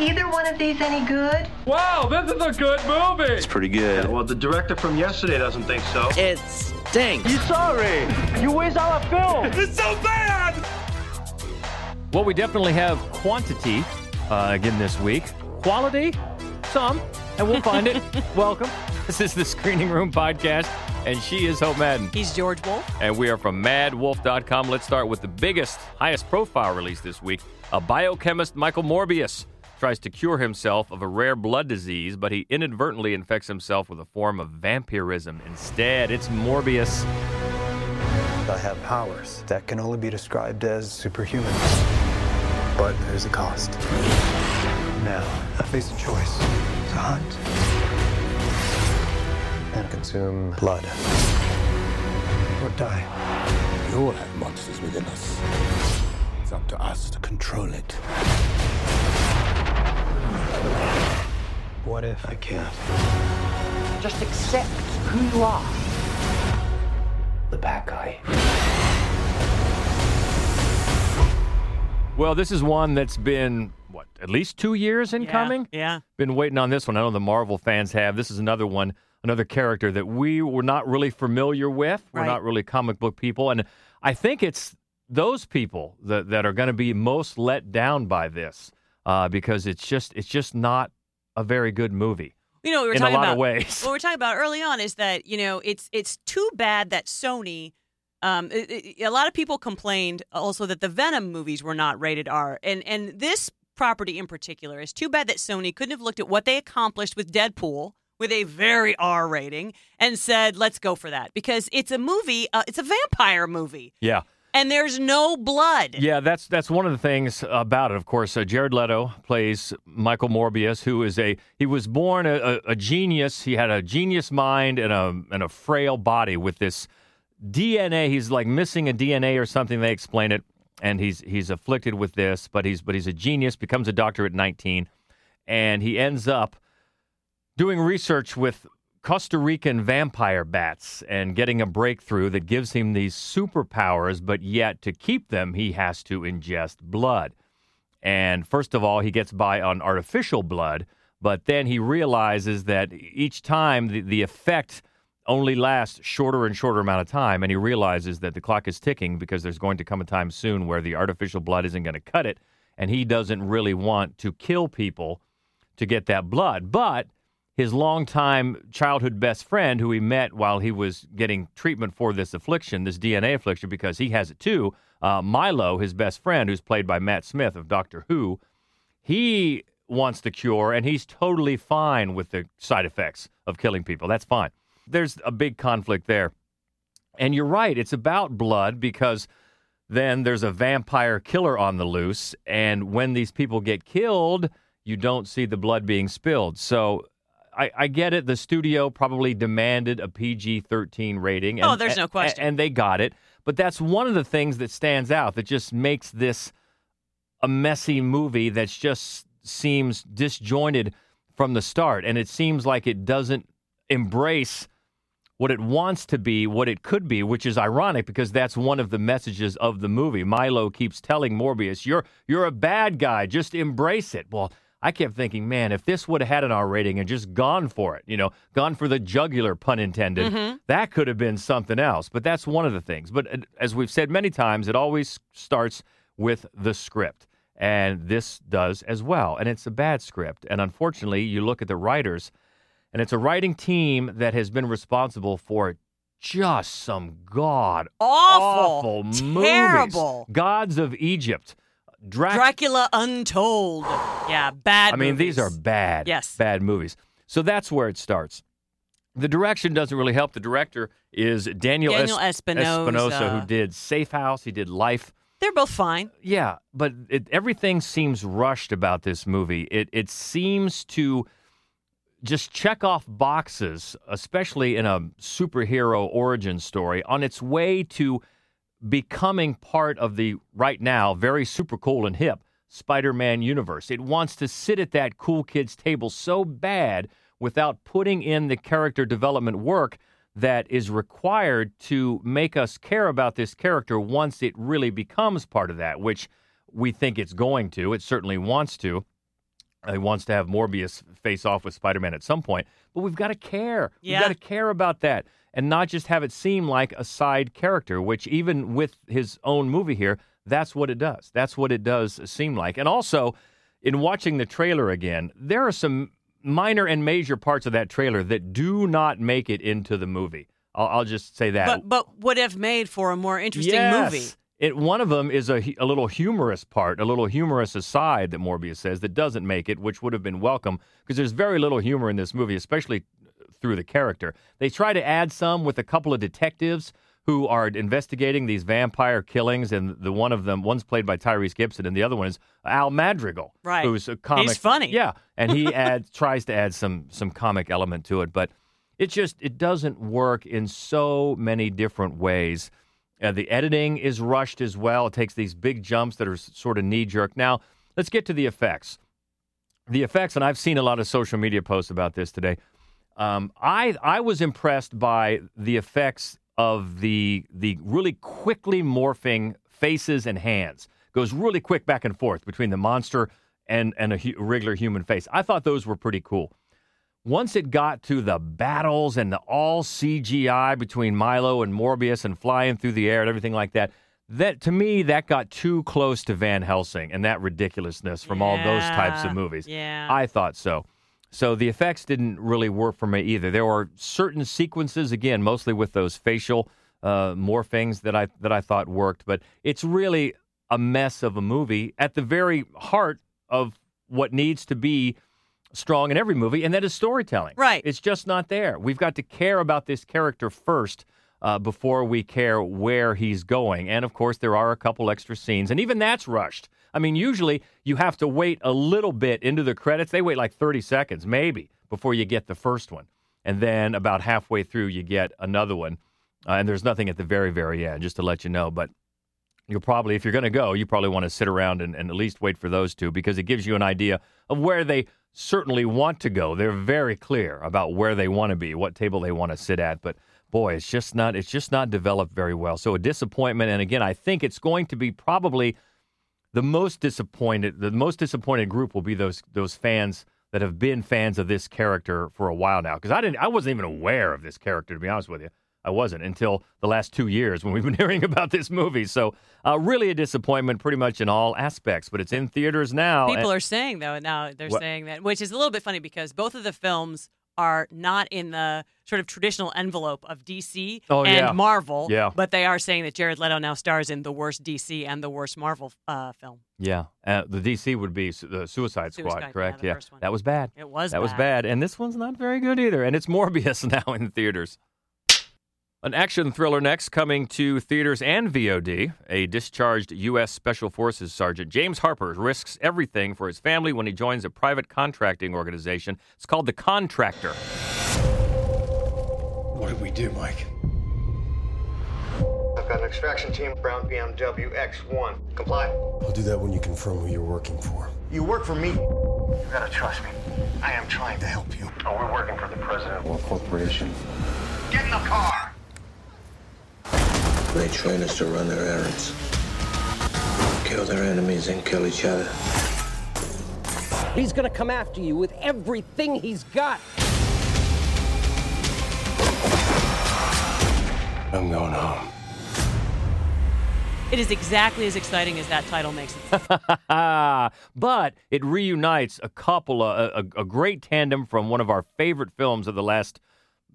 either one of these any good? Wow, this is a good movie. It's pretty good. Well, the director from yesterday doesn't think so. It stinks. You sorry? You waste all our film. It's so bad. Well, we definitely have quantity uh, again this week. Quality, some, and we'll find it. Welcome. This is the Screening Room Podcast, and she is Hope Madden. He's George Wolf. And we are from madwolf.com. Let's start with the biggest, highest profile release this week. A biochemist, Michael Morbius, tries to cure himself of a rare blood disease, but he inadvertently infects himself with a form of vampirism instead. It's Morbius. I have powers that can only be described as superhuman. But there's a cost. Now, I face a choice to hunt and consume blood. Or die. We all have monsters within us. It's up to us to control it. What if I can't? Just accept who you are. The bad guy. Well, this is one that's been, what, at least two years in Yeah, coming? Yeah. Been waiting on this one. I know the Marvel fans have. This is another one, another character that we were not really familiar with. We're Right. not really comic book people. And I think it's those people that, that are going to be most let down by this uh, because it's just it's just not a very good movie. You know, we were In a talking lot of about, ways. What we we're talking about early on is that you know it's it's too bad that Sony. Um, it- it- a lot of people complained also that the Venom movies were not rated R, and and this property in particular is too bad that Sony couldn't have looked at what they accomplished with Deadpool with a very R rating and said, "Let's go for that," because it's a movie. Uh, it's a vampire movie, Yeah. And there's no blood. Yeah, that's that's one of the things about it. Of course, uh, Jared Leto plays Michael Morbius, who is a he was born a, a, genius. He had a genius mind and a and a frail body with this DNA. He's like missing a DNA or something. They explain it, and he's he's afflicted with this. But he's but he's a genius. Becomes a doctor at 19, and he ends up doing research with Costa Rican vampire bats and getting a breakthrough that gives him these superpowers, but yet to keep them, he has to ingest blood. And first of all, he gets by on artificial blood, but then he realizes that each time the, the effect only lasts shorter and shorter amount of time, and he realizes that the clock is ticking because there's going to come a time soon where the artificial blood isn't going to cut it, and he doesn't really want to kill people to get that blood. But his longtime childhood best friend, who he met while he was getting treatment for this affliction, this DNA affliction, because he has it too, uh, Milo, his best friend, who's played by Matt Smith of Doctor Who, he wants the cure and he's totally fine with the side effects of killing people. That's fine. There's a big conflict there. And you're right, it's about blood because then there's a vampire killer on the loose. And when these people get killed, you don't see the blood being spilled. So I, I get it. The studio probably demanded a PG 13 rating. Oh, there's no question. And they got it. But that's one of the things that stands out that just makes this a messy movie that just seems disjointed from the start. And it seems like it doesn't embrace what it wants to be, what it could be, which is ironic because that's one of the messages of the movie. Milo keeps telling Morbius, "You're you're a bad guy. Just embrace it." Well, I kept thinking, man, if this would have had an R rating and just gone for it, you know, gone for the jugular, pun intended, that could have been something else. But that's one of the things. But uh, as we've said many times, it always starts with the script. And this does as well. And it's a bad script. And unfortunately, you look at the writers, and it's a writing team that has been responsible for just some god Awful. awful movies. Terrible. Gods of Egypt. Drac- Dracula Untold. Yeah, bad. I mean, these are bad, Yes. bad movies. So that's where it starts. The direction doesn't really help. The director is Daniel, Daniel Es- Espinosa. Espinosa, who did Safe House. He did Life. They're both fine. Yeah, but it, everything seems rushed about this movie. It it seems to just check off boxes, especially in a superhero origin story, on its way to becoming part of the right now very super cool and hip Spider-Man universe. It wants to sit at that cool kids table so bad without putting in the character development work that is required to make us care about this character once it really becomes part of that, which we think it's going to. It certainly wants to. It wants to have Morbius face off with Spider Man at some point, but we've got to care. Yeah. We've got to care about that and not just have it seem like a side character, which even with his own movie here, that's what it does. That's what it does seem like. And also, in watching the trailer again, there are some minor and major parts of that trailer that do not make it into the movie. I'll, I'll just say that. But but would have made for a more interesting Yes. movie. It, one of them is a, a little humorous part, a little humorous aside that Morbius says that doesn't make it, which would have been welcome because there's very little humor in this movie, especially through the character. They try to add some with a couple of detectives who are investigating these vampire killings, and the one of them, one's played by Tyrese Gibson, and the other one is Al Madrigal, Right. Who's a comic. He's funny. yeah, and he adds tries to add some some comic element to it, but it just it doesn't work in so many different ways. Uh, the editing is rushed as well. It takes these big jumps that are sort of knee jerk. Now, let's get to the effects. The effects, and I've seen a lot of social media posts about this today. Um, I I was impressed by the effects of the the really quickly morphing faces and hands. Goes really quick back and forth between the monster and and a hu- regular human face. I thought those were pretty cool. Once it got to the battles and the all CGI between Milo and Morbius and flying through the air and everything like that, that to me that got too close to Van Helsing and that ridiculousness from all those types of movies. yeah. I thought so. So the effects didn't really work for me either. There were certain sequences, again, mostly with those facial uh, morphings that I that I thought worked, but it's really a mess of a movie at the very heart of what needs to be strong in every movie, and that is storytelling. Right. It's just not there. We've got to care about this character first uh, before we care where he's going. And of course, there are a couple extra scenes, and even that's rushed. I mean, usually you have to wait a little bit into the credits. They wait like 30 seconds, maybe, before you get the first one. And then about halfway through, you get another one. Uh, and there's nothing at the very, very end, just to let you know. But you'll probably, if you're going to go, you probably want to sit around and, and at least wait for those two because it gives you an idea of where they certainly want to go. They're very clear about where they want to be, what table they want to sit at. But boy, it's just not it's just not developed very well. So a disappointment. And again, I think it's going to be probably the most disappointed. The most disappointed group will be those those fans that have been fans of this character for a while now. Because I didn't, I wasn't even aware of this character to be honest with you. I wasn't until the last two years when we've been hearing about this movie. So, uh, really a disappointment, pretty much in all aspects. But it's in theaters now. People and- are saying though now they're What? saying that, which is a little bit funny because both of the films are not in the sort of traditional envelope of DC Oh, and yeah. Marvel. Yeah. But they are saying that Jared Leto now stars in the worst DC and the worst Marvel uh, film. Yeah, uh, the DC would be su- the Suicide Squad, Suicide, yeah, correct? first one. that was bad. It was that was bad. bad, and this one's not very good either. And it's Morbius now in theaters. An action thriller next, coming to theaters and VOD. A discharged U.S. Special Forces Sergeant James Harper risks everything for his family when he joins a private contracting organization. It's called the Contractor. What did we do, Mike? I've got an extraction team, Brown BMW X1. Comply. I'll do that when you confirm who you're working for. You work for me. You gotta trust me. I am trying to help you. Oh, we're working for the president. Or corporation. Get in the car! They train us to run their errands, kill their enemies, and kill each other. He's gonna come after you with everything he's got. I'm going home. It is exactly as exciting as that title makes it. but it reunites a couple, of, a, a great tandem from one of our favorite films of the last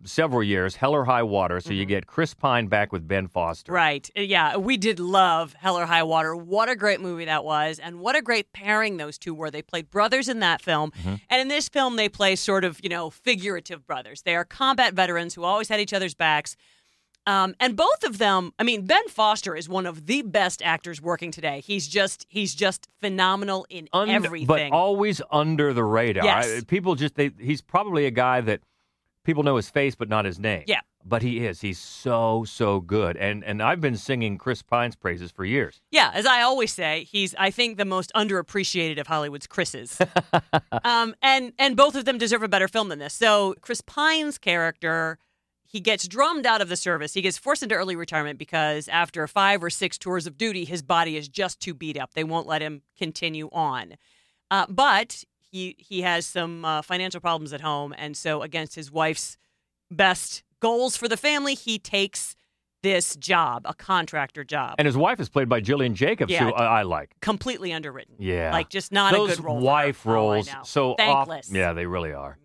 several years, Hell or High Water. So you get Chris Pine back with Ben Foster. Right. Uh, Yeah, we did love Hell or High Water. What a great movie that was. And what a great pairing those two were. They played brothers in that film. And in this film, they play sort of, you know, figurative brothers. They are combat veterans who always had each other's backs. Um, and both of them, I mean, Ben Foster is one of the best actors working today. He's just he's just phenomenal in Under- everything. but always under the radar. Yes. I- people just they, he's probably a guy that people know his face but not his name. Yeah. But he is. He's so so good. And and I've been singing Chris Pine's praises for years. Yeah, as I always say, he's I think the most underappreciated of Hollywood's Chris's. um, and and both of them deserve a better film than this. So Chris Pine's character, he gets drummed out of the service. He gets forced into early retirement because after five or six tours of duty, his body is just too beat up. They won't let him continue on. Uh, but he he has some uh, financial problems at home, and so against his wife's best goals for the family, he takes this job, a contractor job, And his wife is played by Gillian Jacobs, Yeah. who I, I like. completely underwritten. Yeah. like just not Those a good role. wife Oh, roles, know. so off- thankless. yeah, they really are.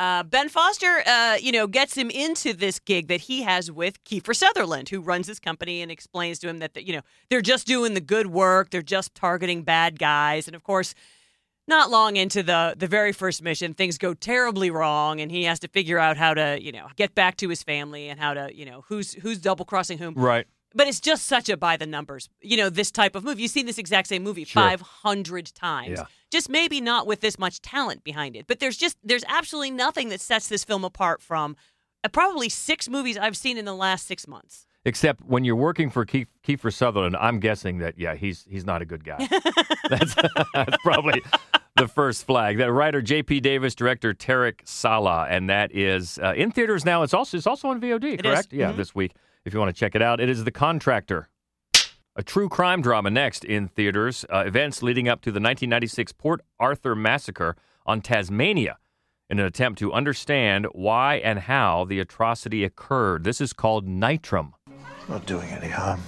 Uh, ben Foster, uh, you know, gets him into this gig that he has with Kiefer Sutherland, who runs his company and explains to him that, you know, they're just doing the good work. They're just targeting bad guys. And of course, not long into the the very first mission, things go terribly wrong, and he has to figure out how to, you know, get back to his family and how to, you know, who's who's double crossing whom. Right. But it's just such a by the numbers, you know, this type of movie. You've seen this exact same movie Sure. 500 times. Yeah. Just maybe not with this much talent behind it. But there's just, there's absolutely nothing that sets this film apart from uh, probably six movies I've seen in the last six months. Except when you're working for Keith, Kiefer Sutherland, I'm guessing that yeah, he's he's not a good guy. that's, that's probably the first flag. That writer J.P. Davis, director Tarik Saleh, and that is uh, in theaters now. It's also it's also on VOD, It is. correct? Yeah, Mhm. this week. If you want to check it out, it is The Contractor, a true crime drama. Next in theaters, uh, events leading up to the 1996 Port Arthur massacre on Tasmania. In an attempt to understand why and how the atrocity occurred. This is called Nitram. Not doing any harm.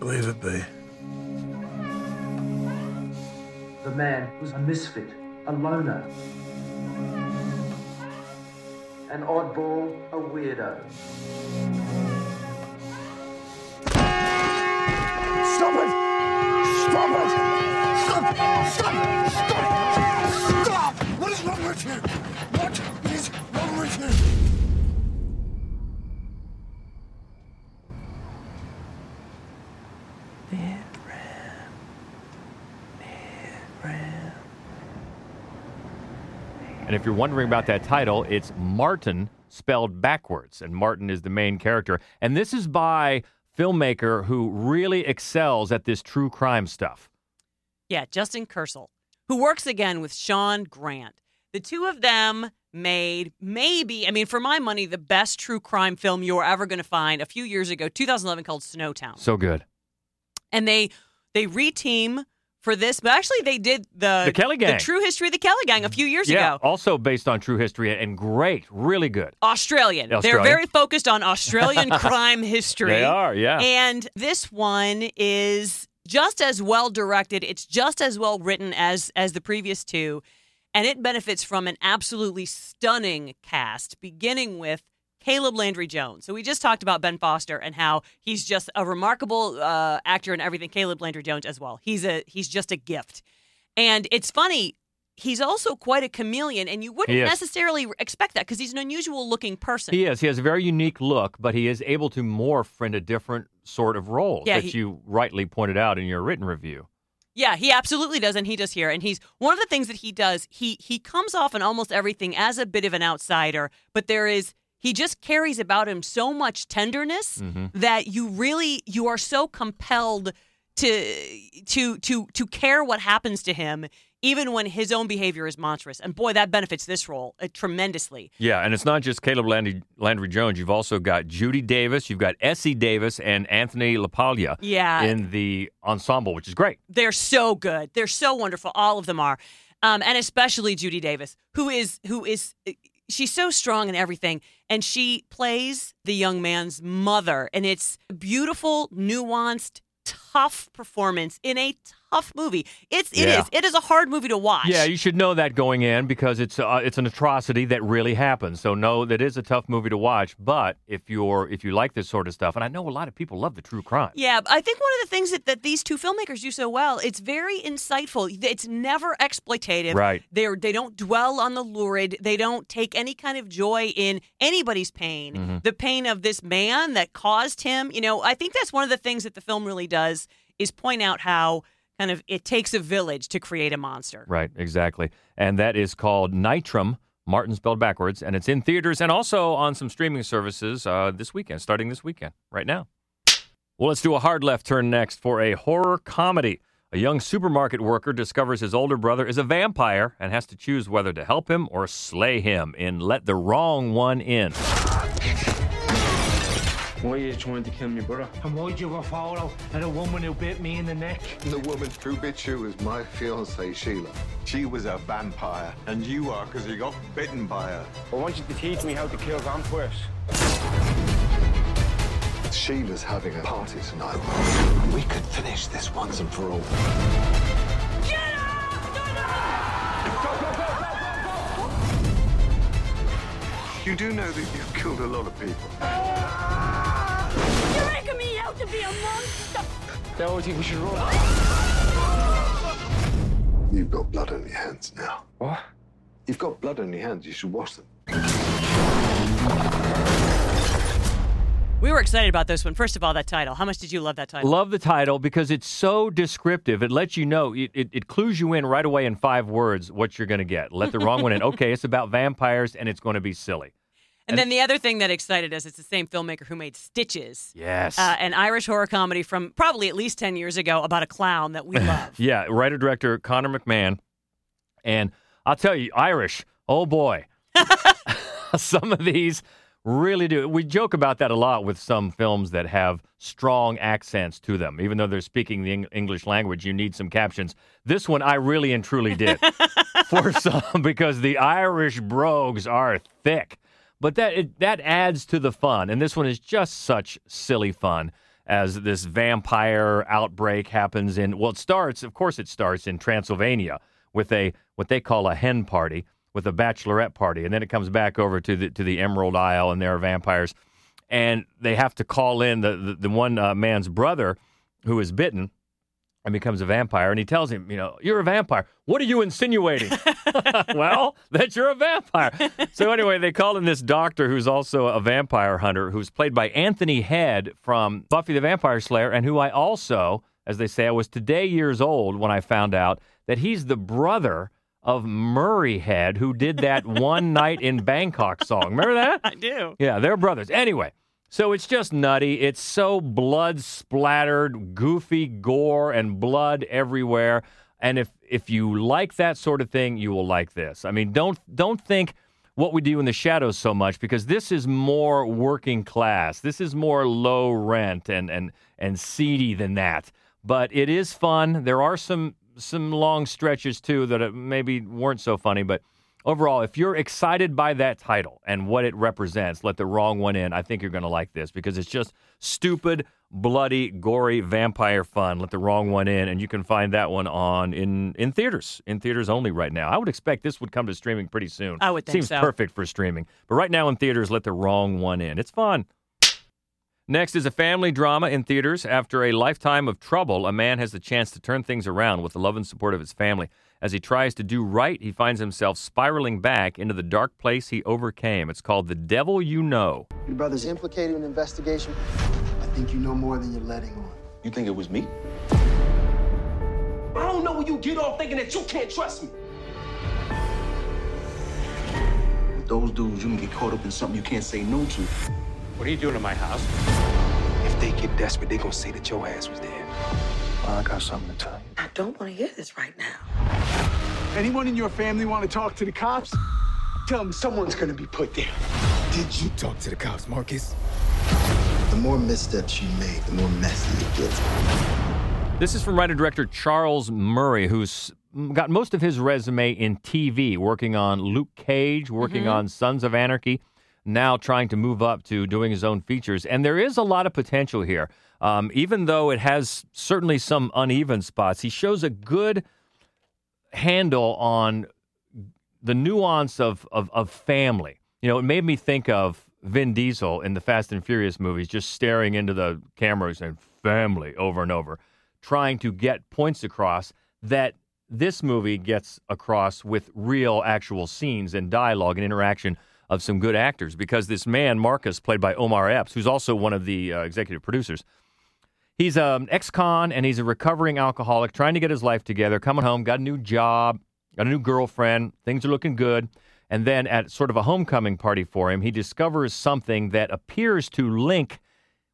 Leave it be. The man was a misfit, a loner. An oddball, a weirdo. Stop it! Stop it! Stop! Stop! Stop! Stop! What is wrong with you? What is wrong with you? And if you're wondering about that title, it's Martin spelled backwards, and Martin is the main character. And this is by filmmaker who really excels at this true crime stuff. Yeah, Justin Kurzel, who works again with Shaun Grant. The two of them made maybe, I mean, for my money, the best true crime film you're ever going to find a few years ago, 2011, called Snowtown. So good. and they they reteam for this, but actually they did the The Kelly Gang. the True History of the Kelly Gang a few years yeah, ago. also based on true history and great, really good. Australian. Australian. They're very focused on Australian crime history. They are, yeah. And this one is just as well directed. It's just as well written as as the previous two, and it benefits from an absolutely stunning cast, beginning with Caleb Landry Jones. So we just talked about Ben Foster and how he's just a remarkable uh, actor and everything. Caleb Landry Jones as well. He's a he's just a gift, and it's funny. He's also quite a chameleon, and you wouldn't necessarily expect that because he's an unusual looking person. He is. He has a very unique look, but he is able to morph into different sort of roles Yeah, that he- you rightly pointed out in your written review. Yeah, he absolutely does, and he does here. And he's one of the things that he does. He he comes off in almost everything as a bit of an outsider, but there is he just carries about him so much tenderness that you really you are so compelled to to to to care what happens to him, even when his own behavior is monstrous. And boy, that benefits this role uh, tremendously. Yeah, and it's not just Caleb Landry, Landry Jones. You've also got Judy Davis, you've got Essie Davis, and Anthony LaPaglia Yeah. in the ensemble, which is great. They're so good. They're so wonderful. All of them are, um, and especially Judy Davis, who is who is she's so strong in everything, and she plays the young man's mother, and it's a beautiful, nuanced, tough performance in a tough movie. It's it is Yeah. it is a hard movie to watch. Yeah, you should know that going in because it's uh, it's an atrocity that really happened. So no, that is a tough movie to watch. But if you're if you like this sort of stuff, and I know a lot of people love the true crime. Yeah, I think one of the things that, that these two filmmakers do so well, it's very insightful. It's never exploitative. Right. They they don't dwell on the lurid. They don't take any kind of joy in anybody's pain. Mm-hmm. The pain of this man that caused him. You know, I think that's one of the things that the film really does is point out how kind of it takes a village to create a monster. Right, exactly. And that is called Nitram, Martin spelled backwards, and it's in theaters and also on some streaming services uh, this weekend, starting this weekend, right now. Well, let's do a hard left turn next for a horror comedy. A young supermarket worker discovers his older brother is a vampire and has to choose whether to help him or slay him in Let the Wrong One In. Why are you trying to kill me brother? And why'd you have a photo of a woman who bit me in the neck? The woman who bit you was my fiancée, Sheila. She was a vampire, and you are because you got bitten by her. I want you to teach me how to kill vampires. Sheila's having a party tonight. We could finish this once and for all. Get up, Donna! You do know that you've killed a lot of people. You're making me out to be a monster! Then I think we should run. You've got blood on your hands now. What? You've got blood on your hands. You should wash them. We were excited about this one. First of all, that title. How much did you love that title? Love the title because it's so descriptive. It lets you know, it, it, it clues you in right away in five words what you're going to get. Let the wrong one in. Okay, it's about vampires and it's going to be silly. And then the other thing that excited us, it's the same filmmaker who made Stitches. Yes. Uh, an Irish horror comedy from probably at least 10 years ago about a clown that we love. yeah, writer director Conor McMahon. And I'll tell you, Irish, oh boy. some of these really do. We joke about that a lot with some films that have strong accents to them. Even though they're speaking the English language, you need some captions. This one I really and truly did for some because the Irish brogues are thick. But that it, that adds to the fun. And this one is just such silly fun as this vampire outbreak happens in well it starts of course it starts in Transylvania with a what they call a hen party with a bachelorette party and then it comes back over to the to the Emerald Isle and there are vampires and they have to call in the the, the one uh, man's brother who is bitten and becomes a vampire and he tells him you know you're a vampire. What are you insinuating? Well that you're a vampire. So anyway they call in this doctor who's also a vampire hunter who's played by anthony head from buffy the vampire slayer and who i also as they say i was today years old when i found out that he's the brother of murray head who did that one night in bangkok song. Remember that? I do. yeah, they're brothers. Anyway, so it's just nutty. It's so blood splattered, goofy gore and blood everywhere. And if if you like that sort of thing, you will like this. I mean, don't don't think what we do in the shadows so much because this is more working class. This is more low rent and and and seedy than that. But it is fun. There are some some long stretches too that maybe weren't so funny, but overall, if you're excited by that title and what it represents, let the wrong one in. I think you're going to like this because it's just stupid, bloody, gory vampire fun. Let the wrong one in, and you can find that one on in in theaters, in theaters only right now. I would expect this would come to streaming pretty soon. I would think Seems so. perfect for streaming, but right now in theaters, let the wrong one in. It's fun. Next is a family drama in theaters. After a lifetime of trouble, a man has the chance to turn things around with the love and support of his family. As he tries to do right, he finds himself spiraling back into the dark place he overcame. It's called The Devil You Know. Your brother's implicated in the investigation. I think you know more than you're letting on. You think it was me? I don't know where you get off thinking that you can't trust me. With those dudes, you can get caught up in something you can't say no to. What are you doing in my house? If they get desperate, they gonna say that your ass was there. Well, I got something to tell you. I don't want to hear this right now. Anyone in your family want to talk to the cops? Tell them someone's gonna be put there. Did you talk to the cops, Marcus? The more missteps you make, the more messy it gets. This is from writer director Charles Murray, who's got most of his resume in TV, working on Luke Cage, working Mm-hmm. on Sons of Anarchy, now trying to move up to doing his own features. And there is a lot of potential here. Um, even though it has certainly some uneven spots, he shows a good handle on the nuance of, of, of family. You know, it made me think of Vin Diesel in the Fast and Furious movies, just staring into the cameras and family over and over, trying to get points across that this movie gets across with real, actual scenes and dialogue and interaction of some good actors. Because this man, Marcus, played by Omar Epps, who's also one of the uh, executive producers, He's an ex-con and he's a recovering alcoholic, trying to get his life together. Coming home, got a new job, got a new girlfriend. Things are looking good. And then at sort of a homecoming party for him, he discovers something that appears to link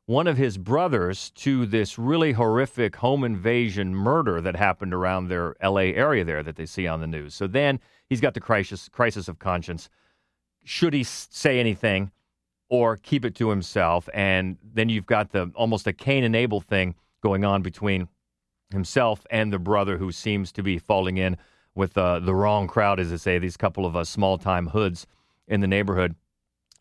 one of his brothers to this really horrific home invasion murder that happened around their LA area there that they see on the news. So then he's got the crisis crisis of conscience. Should he say anything? Or keep it to himself. And then you've got the almost a Cain and Abel thing going on between himself and the brother who seems to be falling in with uh, the wrong crowd, as they say, these couple of uh, small time hoods in the neighborhood.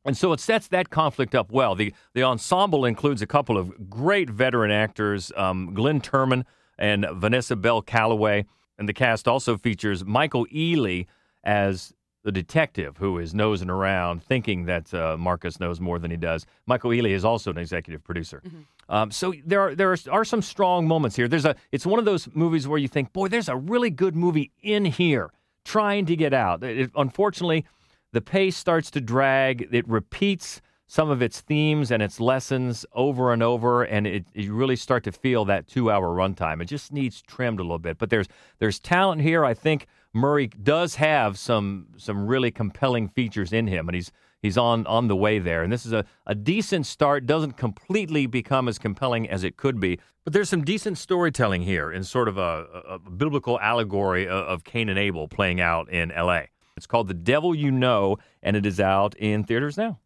And so it sets that conflict up well. The the ensemble includes a couple of great veteran actors, um, Glenn Turman and Vanessa Bell Calloway. And the cast also features Michael Ealy as the detective who is nosing around thinking that uh, Marcus knows more than he does. Michael Ealy is also an executive producer. Um, so there are, there are, are some strong moments here. There's a it's one of those movies where you think, boy, there's a really good movie in here trying to get out. It- unfortunately, the pace starts to drag. It repeats some of its themes and its lessons over and over, and it, you really start to feel that two-hour runtime. It just needs trimmed a little bit. But there's there's talent here. I think Murray does have some some really compelling features in him, and he's he's on on the way there. And this is a, a decent start. Doesn't completely become as compelling as it could be, but there's some decent storytelling here in sort of a, a, biblical allegory of, of Cain and Abel playing out in L.A. It's called The Devil You Know, and it is out in theaters now.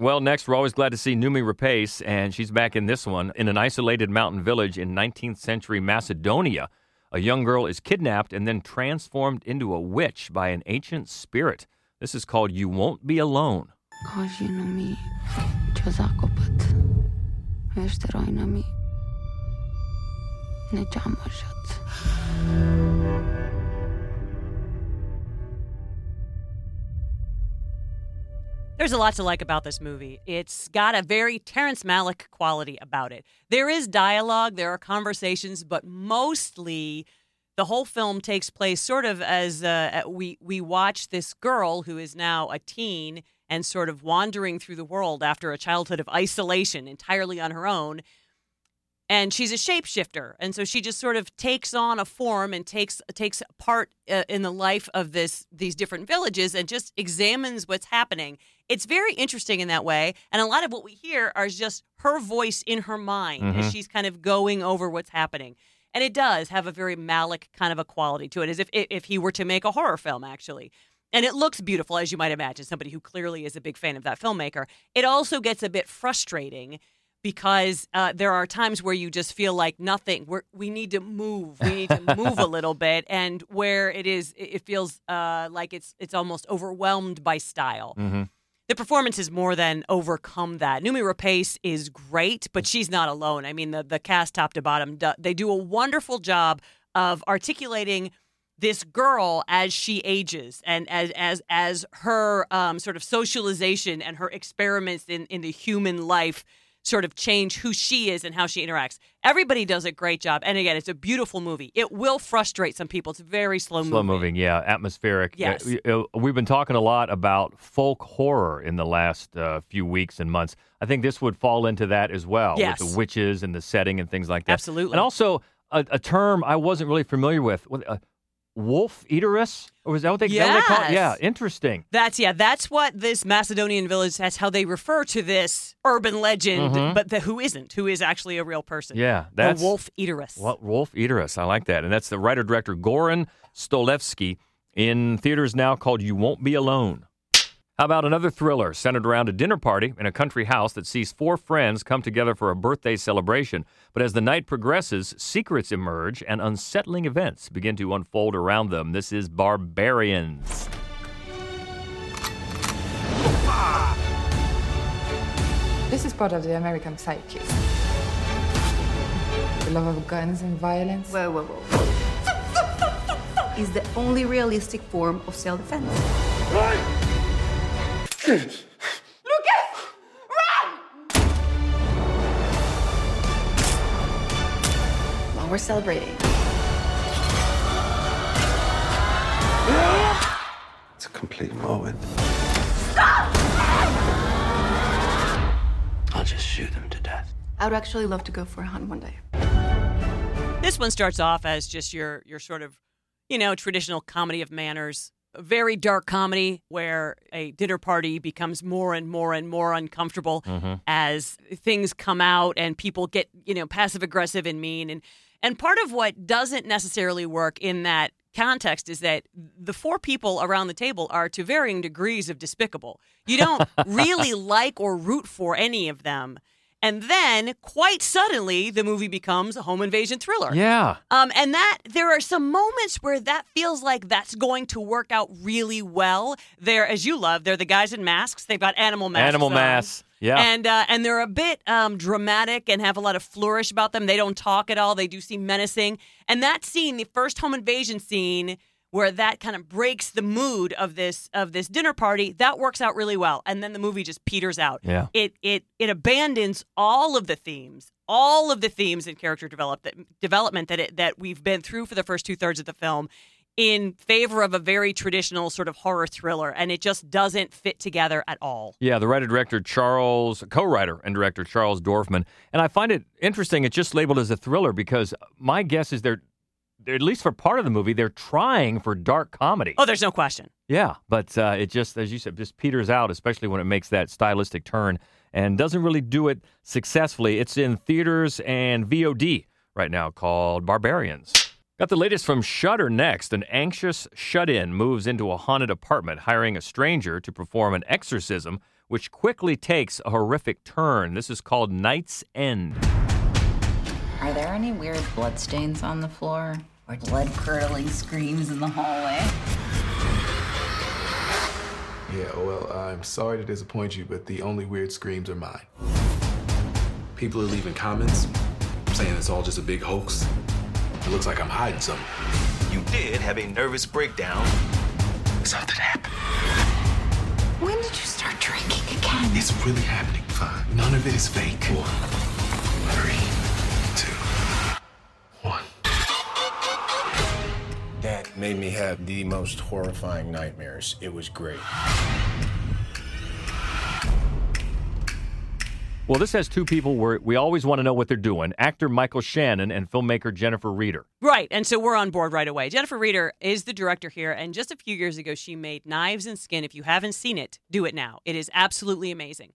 Well, next, we're always glad to see Noomi Rapace, and she's back in this one. In an isolated mountain village in 19th century Macedonia, a young girl is kidnapped and then transformed into a witch by an ancient spirit. This is called You Won't Be Alone. Mi There's a lot to like about this movie. It's got a very Terrence Malick quality about it. There is dialogue, there are conversations, but mostly the whole film takes place sort of as uh, we we watch this girl who is now a teen and sort of wandering through the world after a childhood of isolation entirely on her own and she's a shapeshifter. And so she just sort of takes on a form and takes takes part uh, in the life of this these different villages and just examines what's happening. It's very interesting in that way. And a lot of what we hear are just her voice in her mind Mhm. as she's kind of going over what's happening. And it does have a very Malick kind of a quality to it as if if he were to make a horror film actually. And it looks beautiful as you might imagine somebody who clearly is a big fan of that filmmaker. It also gets a bit frustrating because uh, there are times where you just feel like nothing. We're, we need to move. We need to move a little bit, and where it is, it feels uh, like it's it's almost overwhelmed by style. Mm-hmm. The performances more than overcome that. Noomi Rapace is great, but she's not alone. I mean, the the cast top to bottom, they do a wonderful job of articulating this girl as she ages and as as as her um, sort of socialization and her experiments in in the human life sort of change who she is and how she interacts. Everybody does a great job, and again, it's a beautiful movie. It will frustrate some people. It's very slow, Slow moving. moving, yeah, atmospheric. Yes. We- uh, we've been talking a lot about folk horror in the last uh, few weeks and months. I think this would fall into that as well, Yes. with the witches and the setting and things like that. Absolutely. And also a, a term I wasn't really familiar with, uh, wolf eateress, or was that what they, is that what they call it? Yeah, interesting. That's yeah. That's what this Macedonian village. That's how they refer to this urban legend, Mhm. but the, who isn't, who is actually a real person. Yeah, that's the wolf eateress. What Wolf Eateress? I like that, and that's the writer director Goran Stolevski in theaters now called "You Won't Be Alone." How about another thriller centered around a dinner party in a country house that sees four friends come together for a birthday celebration? But as the night progresses, secrets emerge and unsettling events begin to unfold around them. This is Barbarians. This is part of the American psyche. The love of guns and violence. Whoa, whoa, whoa. Is the only realistic form of self defense. While we're celebrating, It's a complete moment. I'll just shoot them to death. I would actually love to go for a hunt one day. This one starts off as just your your sort of, you know, traditional comedy of manners. A very dark comedy where a dinner party becomes more and more and more uncomfortable Mhm. as things come out and people get, you know, passive aggressive and mean and and part of what doesn't necessarily work in that context is that the four people around the table are to varying degrees of despicable. You don't really like or root for any of them. And then, quite suddenly, the movie becomes a home invasion thriller. Yeah. Um, and that there are some moments where that feels like that's going to work out really well. They're, as you love, they're the guys in masks. They've got animal masks. Animal on. masks. Yeah. And uh, and they're a bit um, dramatic and have a lot of flourish about them. They don't talk at all. They do seem menacing. And that scene, the first home invasion scene, where that kind of breaks the mood of this of this dinner party, that works out really well. And then the movie just peters out. Yeah. It it it abandons all of the themes, all of the themes and character develop that, development that it, that we've been through for the first two thirds of the film. In favor of a very traditional sort of horror thriller, and it just doesn't fit together at all. Yeah, the writer director Charles, co writer and director Charles Dorfman. And I find it interesting, it's just labeled as a thriller because my guess is they're at least for part of the movie, they're trying for dark comedy. Oh, there's no question. Yeah, but uh, it just, as you said, just peters out, especially when it makes that stylistic turn and doesn't really do it successfully. It's in theaters and VOD right now called Barbarians. Got the latest from Shudder next. An anxious shut in moves into a haunted apartment, hiring a stranger to perform an exorcism, which quickly takes a horrific turn. This is called Night's End. Are there any weird bloodstains on the floor? Or blood curdling screams in the hallway? Yeah, well, I'm sorry to disappoint you, but the only weird screams are mine. People are leaving comments saying it's all just a big hoax. It looks like I'm hiding something. You did have a nervous breakdown. Something happened. When did you start drinking again? It's really happening. Fine. None of it is fake. One, three, made me have the most horrifying nightmares. It was great. Well, this has two people where we always want to know what they're doing actor Michael Shannon and filmmaker Jennifer Reeder. Right. And so we're on board right away. Jennifer Reeder is the director here. And just a few years ago, she made Knives and Skin. If you haven't seen it, do it now. It is absolutely amazing.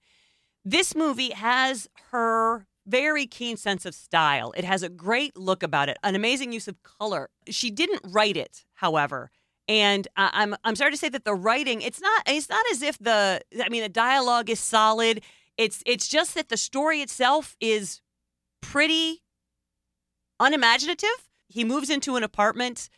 This movie has her very keen sense of style. It has a great look about it, an amazing use of color. She didn't write it, however. And I'm I'm sorry to say that the writing it's not it's not as if the I mean the dialogue is solid. It's it's just that the story itself is pretty unimaginative. He moves into an apartment.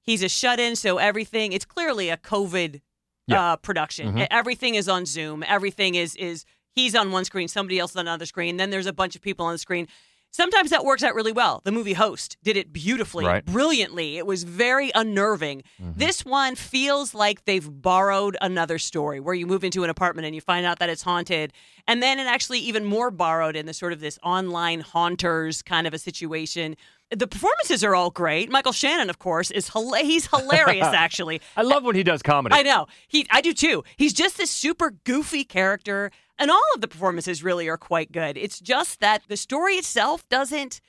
He's a shut in, so everything, it's clearly a COVID Yeah. uh, production. Mhm. Everything is on Zoom. Everything is, is, he's on one screen, somebody else on another screen. Then there's a bunch of people on the screen. Sometimes that works out really well. The movie Host did it beautifully, Right. brilliantly. It was very unnerving. Mm-hmm. This one feels like they've borrowed another story where you move into an apartment and you find out that it's haunted. And then it actually even more borrowed in the sort of this online haunters kind of a situation. The performances are all great. Michael Shannon, of course, is hila- he's hilarious actually. I love when he does comedy. I know. He I do too. He's just this super goofy character and all of the performances really are quite good. It's just that the story itself doesn't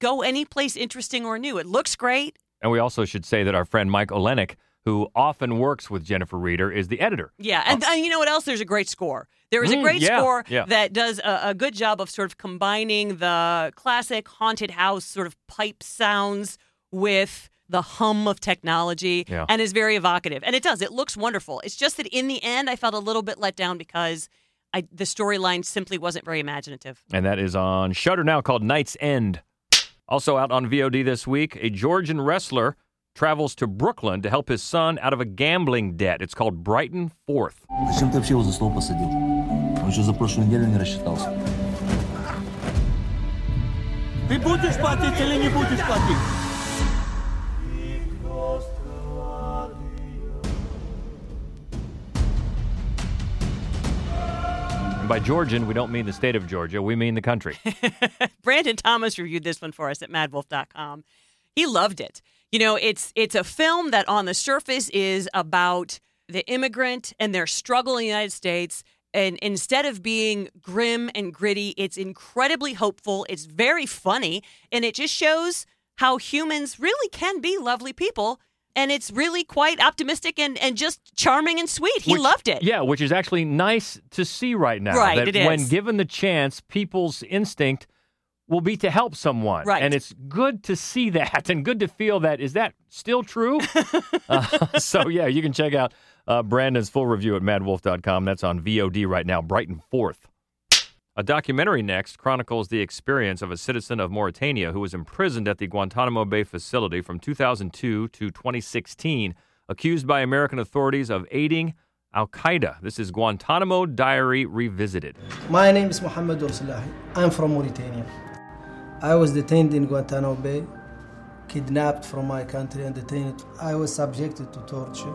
go anyplace interesting or new. It looks great. And we also should say that our friend Mike Olenick, who often works with Jennifer Reeder, is the editor. Yeah, and, and you know what else? There's a great score. There is a Mm, great yeah, score yeah. that does a, a good job of sort of combining the classic haunted house sort of pipe sounds with the hum of technology Yeah. and is very evocative. And it does. It looks wonderful. It's just that in the end, I felt a little bit let down because I, the storyline simply wasn't very imaginative. And that is on Shudder now called Night's End. Also out on VOD this week, a Georgian wrestler travels to Brooklyn to help his son out of a gambling debt. It's called Brighton Fourth. Ты будешь платить или не будешь платить? By Georgian, we don't mean the state of Georgia, we mean the country. Brandon Thomas reviewed this one for us at madwolf.com. He loved it. You know, it's it's a film that on the surface is about the immigrant and their struggle in the United States. And instead of being grim and gritty, it's incredibly hopeful. It's very funny. And it just shows how humans really can be lovely people. And it's really quite optimistic and, and just charming and sweet. He Which- loved it. Yeah, which is actually nice to see right now. Right, that it when is. given the chance, people's instinct will be to help someone. Right. And it's good to see that and good to feel that. Is that still true? uh, so, yeah, you can check out uh, Brandon's full review at madwolf.com. That's on VOD right now, Brighton 4th. A documentary next chronicles the experience of a citizen of Mauritania who was imprisoned at the Guantanamo Bay facility from 2002 to 2016, accused by American authorities of aiding Al Qaeda. This is Guantanamo Diary Revisited. My name is Mohammed Salahi. I'm from Mauritania. I was detained in Guantanamo Bay, kidnapped from my country and detained. I was subjected to torture.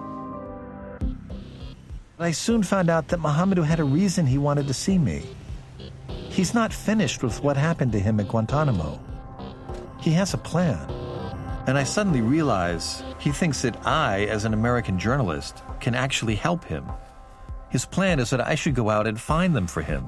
I soon found out that Mohamedou had a reason he wanted to see me. He's not finished with what happened to him at Guantanamo. He has a plan. And I suddenly realize he thinks that I, as an American journalist, can actually help him. His plan is that I should go out and find them for him.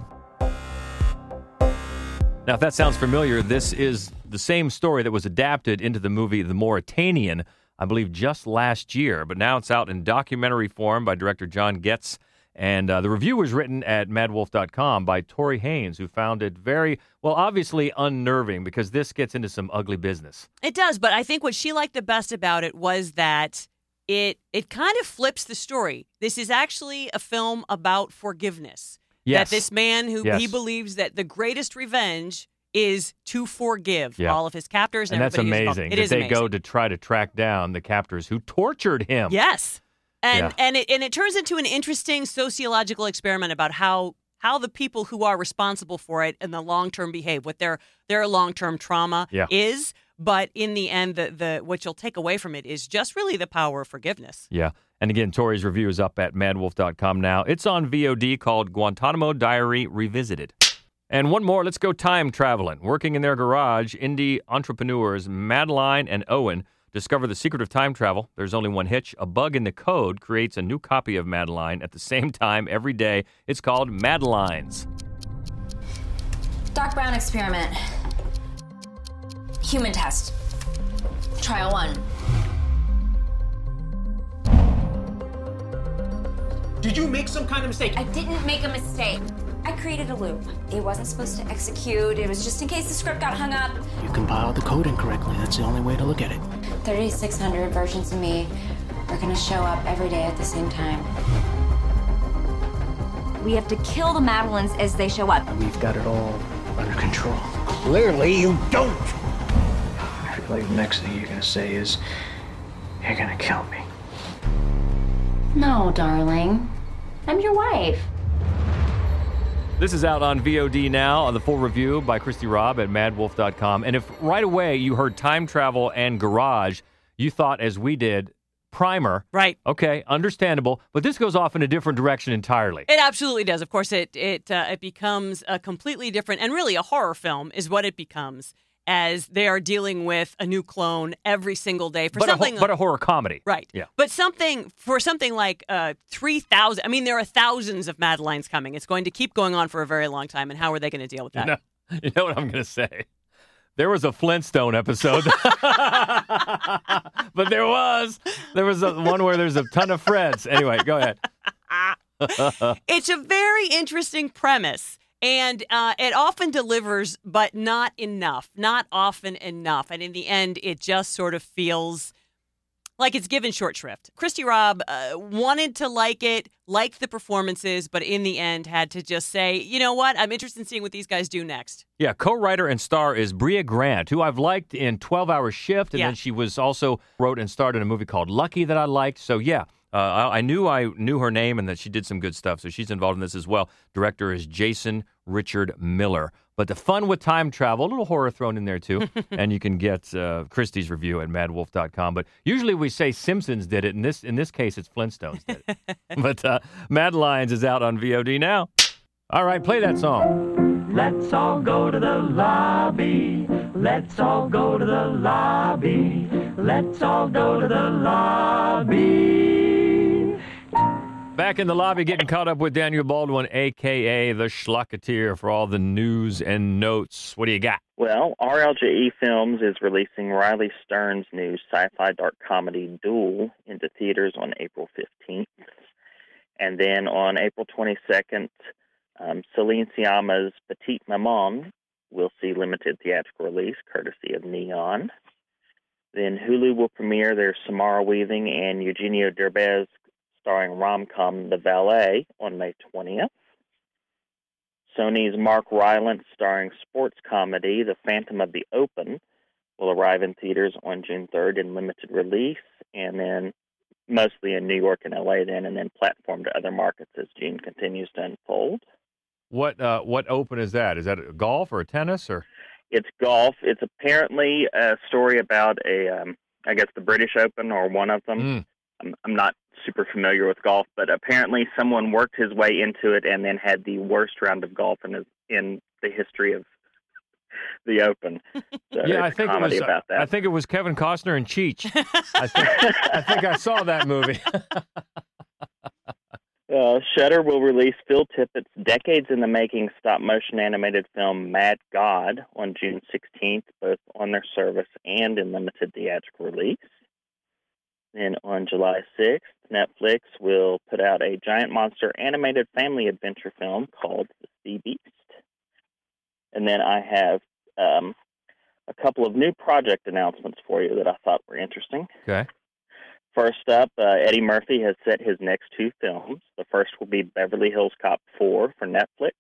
Now, if that sounds familiar, this is the same story that was adapted into the movie The Mauritanian, I believe, just last year. But now it's out in documentary form by director John Goetz. And uh, the review was written at madwolf.com by Tori Haynes, who found it very, well, obviously unnerving because this gets into some ugly business. It does, but I think what she liked the best about it was that it it kind of flips the story. This is actually a film about forgiveness. Yes. That this man who Yes. he believes that the greatest revenge is to forgive Yeah. all of his captors and, And that's everybody who's involved. amazing It that is they amazing. go to try to track down the captors who tortured him. Yes. And Yeah. and it and it turns into an interesting sociological experiment about how how the people who are responsible for it in the long term behave, what their their long term trauma Yeah. is. But in the end, the the what you'll take away from it is just really the power of forgiveness. Yeah. And again, Tori's review is up at madwolf.com now. It's on VOD called Guantanamo Diary Revisited. And one more, let's go time traveling. Working in their garage, indie entrepreneurs Madeline and Owen discover the secret of time travel. There's only one hitch. A bug in the code creates a new copy of Madeline at the same time every day. It's called Madelines. Doc Brown experiment. Human test. Trial one. Did you make some kind of mistake? I didn't make a mistake. I created a loop. It wasn't supposed to execute. It was just in case the script got hung up. You compiled the code incorrectly. That's the only way to look at it. 3,600 versions of me are gonna show up every day at the same time. We have to kill the Madelines as they show up. We've got it all under control. Clearly, you don't. I feel like the next thing you're gonna say is, "You're gonna kill me." No, darling. I'm your wife. This is out on VOD now on the full review by Christy Robb at madwolf.com. And if right away you heard time travel and garage, you thought, as we did, primer. Right. Okay, understandable. But this goes off in a different direction entirely. It absolutely does. Of course, it it uh, it becomes a completely different and really a horror film is what it becomes as they are dealing with a new clone every single day for but, a, something. ho- but a horror comedy. Right. Yeah. But something for something like uh, 3,000. I mean, there are thousands of Madelines coming. It's going to keep going on for a very long time. And how are they going to deal with that? You know, you know what I'm going to say? There was a Flintstone episode, but there was there was a, one where there's a ton of Freds. Anyway, go ahead. it's a very interesting premise. And uh, it often delivers, but not enough, not often enough. And in the end, it just sort of feels like it's given short shrift. Christy Robb uh, wanted to like it, liked the performances, but in the end had to just say, you know what? I'm interested in seeing what these guys do next. Yeah, co-writer and star is Brea Grant, who I've liked in 12 Hour Shift, and Yeah. then she was also wrote and starred in a movie called Lucky that I liked. So yeah, uh, I, I knew I knew her name and that she did some good stuff. So she's involved in this as well. Director is Jason Richard Miller. But the fun with time travel, a little horror thrown in there too, and you can get uh, Christie's review at MadWolf.com. But usually we say Simpsons did it. In this in this case, it's Flintstones did it. but uh, Madelines is out on VOD now. All right, play that song. Let's all go to the lobby. Let's all go to the lobby. Let's all go to the lobby. Back in the lobby, getting caught up with Daniel Baldwin, aka the Schlocketeer, for all the news and notes. What do you got? Well, RLJE Films is releasing Riley Stearns' new sci-fi dark comedy Dual into theaters on April 15th. And then on April 22nd, um, Céline Sciamma's Petite Maman will see limited theatrical release courtesy of Neon. Then Hulu will premiere their Samara Weaving and Eugenio Derbez starring rom-com The Valet on May 20th. Sony's Mark Rylance starring sports comedy The Phantom of the Open will arrive in theaters on June 3rd in limited release, and then mostly in New York and LA then, and then platform to other markets as June continues to unfold. What uh, what open is that? Is that a golf or a tennis or? It's golf. It's apparently a story about a, um, I guess the British Open or one of them. Mm. I'm, I'm not super familiar with golf, but apparently someone worked his way into it and then had the worst round of golf in his, in the history of the Open. So yeah, I think it was. about that. I think it was Kevin Costner and Cheech. I think I think I saw that movie. Uh, Shudder will release Phil Tippett's decades in the making stop motion animated film Mad God on June 16th, both on their service and in limited theatrical release. Then on July 6th, Netflix will put out a giant monster animated family adventure film called The Sea Beast. And then I have um, a couple of new project announcements for you that I thought were interesting. okay. First up, uh, Eddie Murphy has set his next two films. The first will be Beverly Hills Cop 4 for Netflix.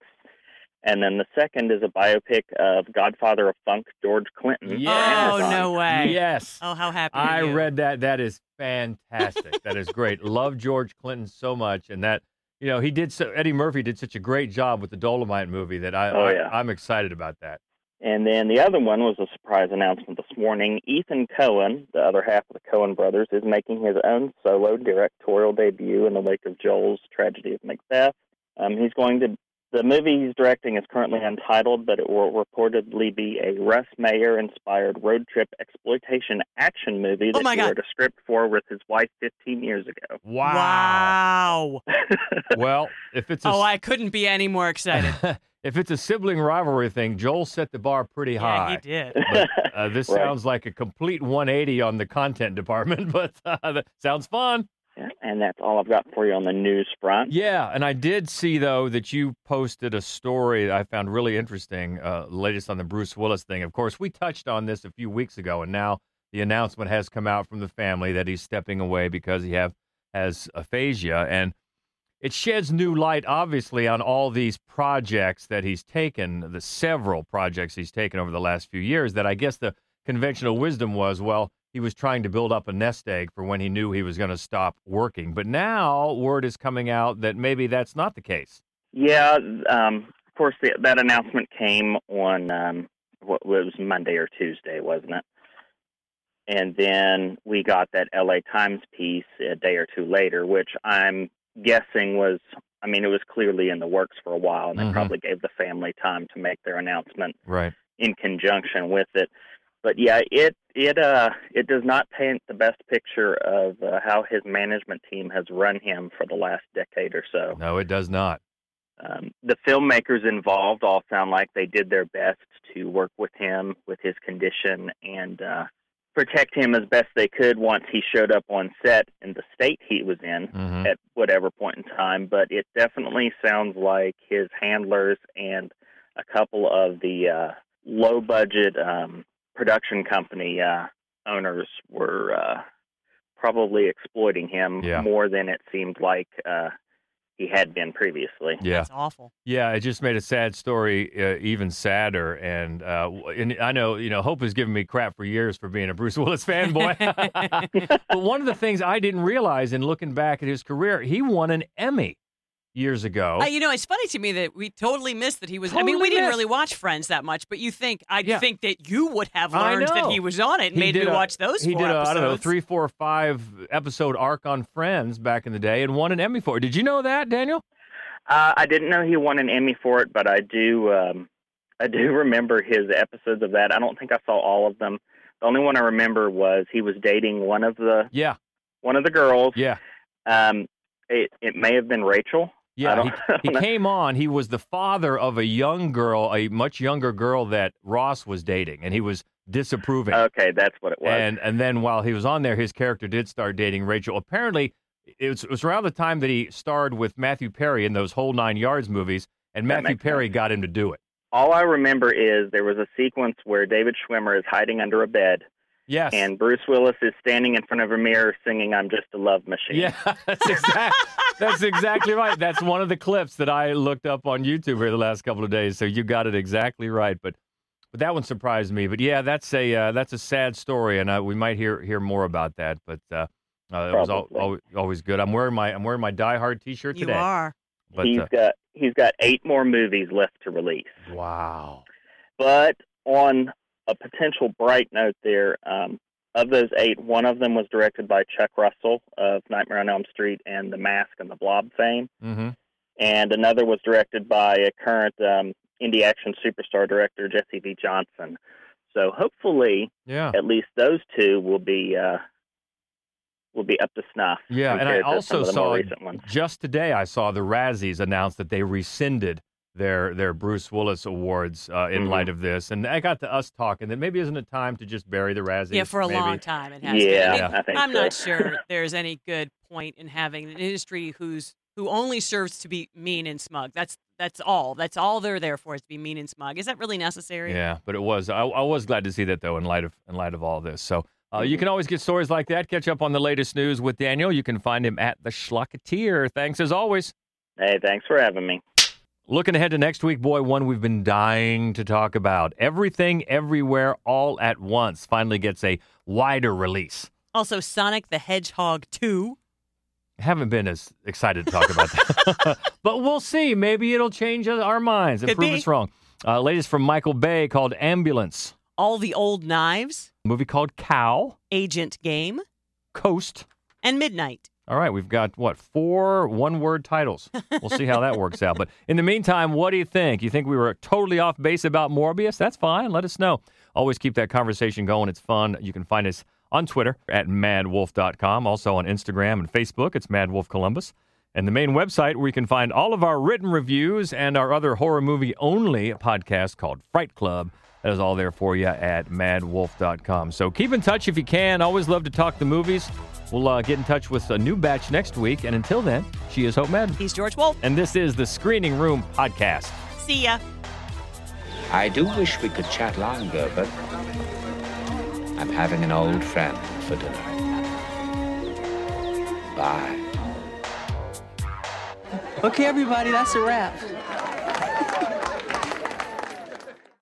And then the second is a biopic of Godfather of Funk, George Clinton. for Oh no way! Yes. Oh, how happy! I are you? read that. That is fantastic. that is great. Love George Clinton so much, and that you know he did. So, Eddie Murphy did such a great job with the Dolomite movie that I, Oh, I yeah. I'm excited about that. And then the other one was a surprise announcement this morning. Ethan Coen, the other half of the Coen brothers, is making his own solo directorial debut in the wake of Joel's tragedy of Macbeth. Um, he's going to the movie he's directing is currently untitled, but it will reportedly be a Russ Meyer inspired road trip exploitation action movie Oh that my he God. wrote a script for with his wife 15 years ago. Wow. Wow! well, if it's a oh, I couldn't be any more excited. if it's a sibling rivalry thing, Joel set the bar pretty yeah, high. he did. But, uh, this Right. sounds like a complete 180 on the content department, but uh, that sounds fun. And that's all I've got for you on the news front. Yeah, and I did see though that you posted a story I found really interesting, uh, latest on the Bruce Willis thing. Of course, we touched on this a few weeks ago, and now the announcement has come out from the family that he's stepping away because he have has aphasia, and it sheds new light, obviously, on all these projects that he's taken, the several projects he's taken over the last few years. That I guess the conventional wisdom was, well, he was trying to build up a nest egg for when he knew he was going to stop working. But now word is coming out that maybe that's not the case. Yeah, um, of course, the, that announcement came on um, what was Monday or Tuesday, wasn't it? And then we got that LA Times piece a day or two later, which I'm guessing was, I mean, it was clearly in the works for a while, and they Mhm. probably gave the family time to make their announcement Right. in conjunction with it. But yeah, it it uh it does not paint the best picture of uh, how his management team has run him for the last decade or so. No, it does not. Um, the filmmakers involved all sound like they did their best to work with him with his condition and uh, protect him as best they could once he showed up on set in the state he was in Mhm. at whatever point in time. But it definitely sounds like his handlers and a couple of the uh, low budget um, production company uh, owners were uh, probably exploiting him Yeah. more than it seemed like uh, he had been previously. Yeah. It's awful. Yeah, it just made a sad story uh, even sadder. And, uh, and I know, you know, Hope has given me crap for years for being a Bruce Willis fanboy. but one of the things I didn't realize in looking back at his career, he won an Emmy years ago. Uh, you know, it's funny to me that we totally missed that he was. I mean, Totally we didn't really watch Friends that much, but you think I'd Yeah. think that you would have learned that he was on it and He made did me a- watch those He four did a, I episodes. don't know, three, four, five episode arc on Friends back in the day and won an Emmy for it. Did you know that, Daniel? Uh, I didn't know he won an Emmy for it, but I do. Um, I do remember his episodes of that. I don't think I saw all of them. The only one I remember was he was dating one of the Yeah. one of the girls. Yeah. Um, it it may have been Rachel. Yeah, he, he came on. He was the father of a young girl, a much younger girl that Ross was dating, and he was disapproving. Okay, that's what it was. And and then while he was on there, his character did start dating Rachel. Apparently, it was, it was around the time that he starred with Matthew Perry in those whole nine yards movies, and That Matthew makes Perry got him to do it. all I remember is there was a sequence where David Schwimmer is hiding under a bed. Yes. And Bruce Willis is standing in front of a mirror singing "I'm Just a Love Machine." Yeah, that's exact. That's exactly right. That's one of the clips that I looked up on YouTube here the last couple of days. So you got it exactly right. But but that one surprised me. But yeah, that's a uh, that's a sad story, and uh, we might hear hear more about that. But uh, uh, it was al- al- always good. I'm wearing my I'm wearing my Die Hard T-shirt today. You today. are. But he's uh, got he's got eight more movies left to release. wow. But on a potential bright note, there, um, of those eight, one of them was directed by Chuck Russell of Nightmare on Elm Street and The Mask and the Blob fame, Mm-hmm. and another was directed by a current um, indie action superstar director, Jesse V. Johnson. So hopefully, Yeah. at least those two will be uh, will be up to snuff. Yeah, and I compared to some also of the more saw just today. I saw the Razzies announce that they rescinded their their Bruce Willis awards uh, in Mhm. light of this, and I got to us talking that maybe isn't it time to just bury the Razzies? Yeah, for a maybe? long time it has. Yeah, been. I mean, I think I'm so. not sure there's any good point in having an industry who's who only serves to be mean and smug. That's that's all. That's all they're there for is to be mean and smug. Is that really necessary? Yeah, but it was. I, I was glad to see that though, in light of in light of all this. So. Uh, Mm-hmm. You can always get stories like that. Catch up on the latest news with Daniel. You can find him at the Schlocketeer. Thanks as always. Hey, thanks for having me. Looking ahead to next week, boy, one we've been dying to talk about. Everything, everywhere, all at once finally gets a wider release. Also, Sonic the Hedgehog 2. Haven't been as excited to talk about that, but we'll see. Maybe it'll change our minds and Could prove be. us wrong. Uh, latest from Michael Bay called Ambulance. All the Old Knives, A movie called Cow, Agent Game, Coast. and Midnight. All right, we've got what four one-word titles. We'll see how that works out. But in the meantime, what do you think? You think we were totally off base about Morbius? That's fine. Let us know. Always keep that conversation going. It's fun. You can find us on Twitter at madwolf.com, also on Instagram and Facebook. It's Madwolf Columbus. And the main website where you can find all of our written reviews and our other horror movie only podcast called Fright Club. That is all there for you at madwolf.com. So keep in touch if you can. Always love to talk the movies. We'll uh, get in touch with a new batch next week. And until then, she is Hope Madden. He's George Wolf. And this is the Screening Room Podcast. See ya. I do wish we could chat longer, but I'm having an old friend for dinner. Bye. Okay, everybody, that's a wrap.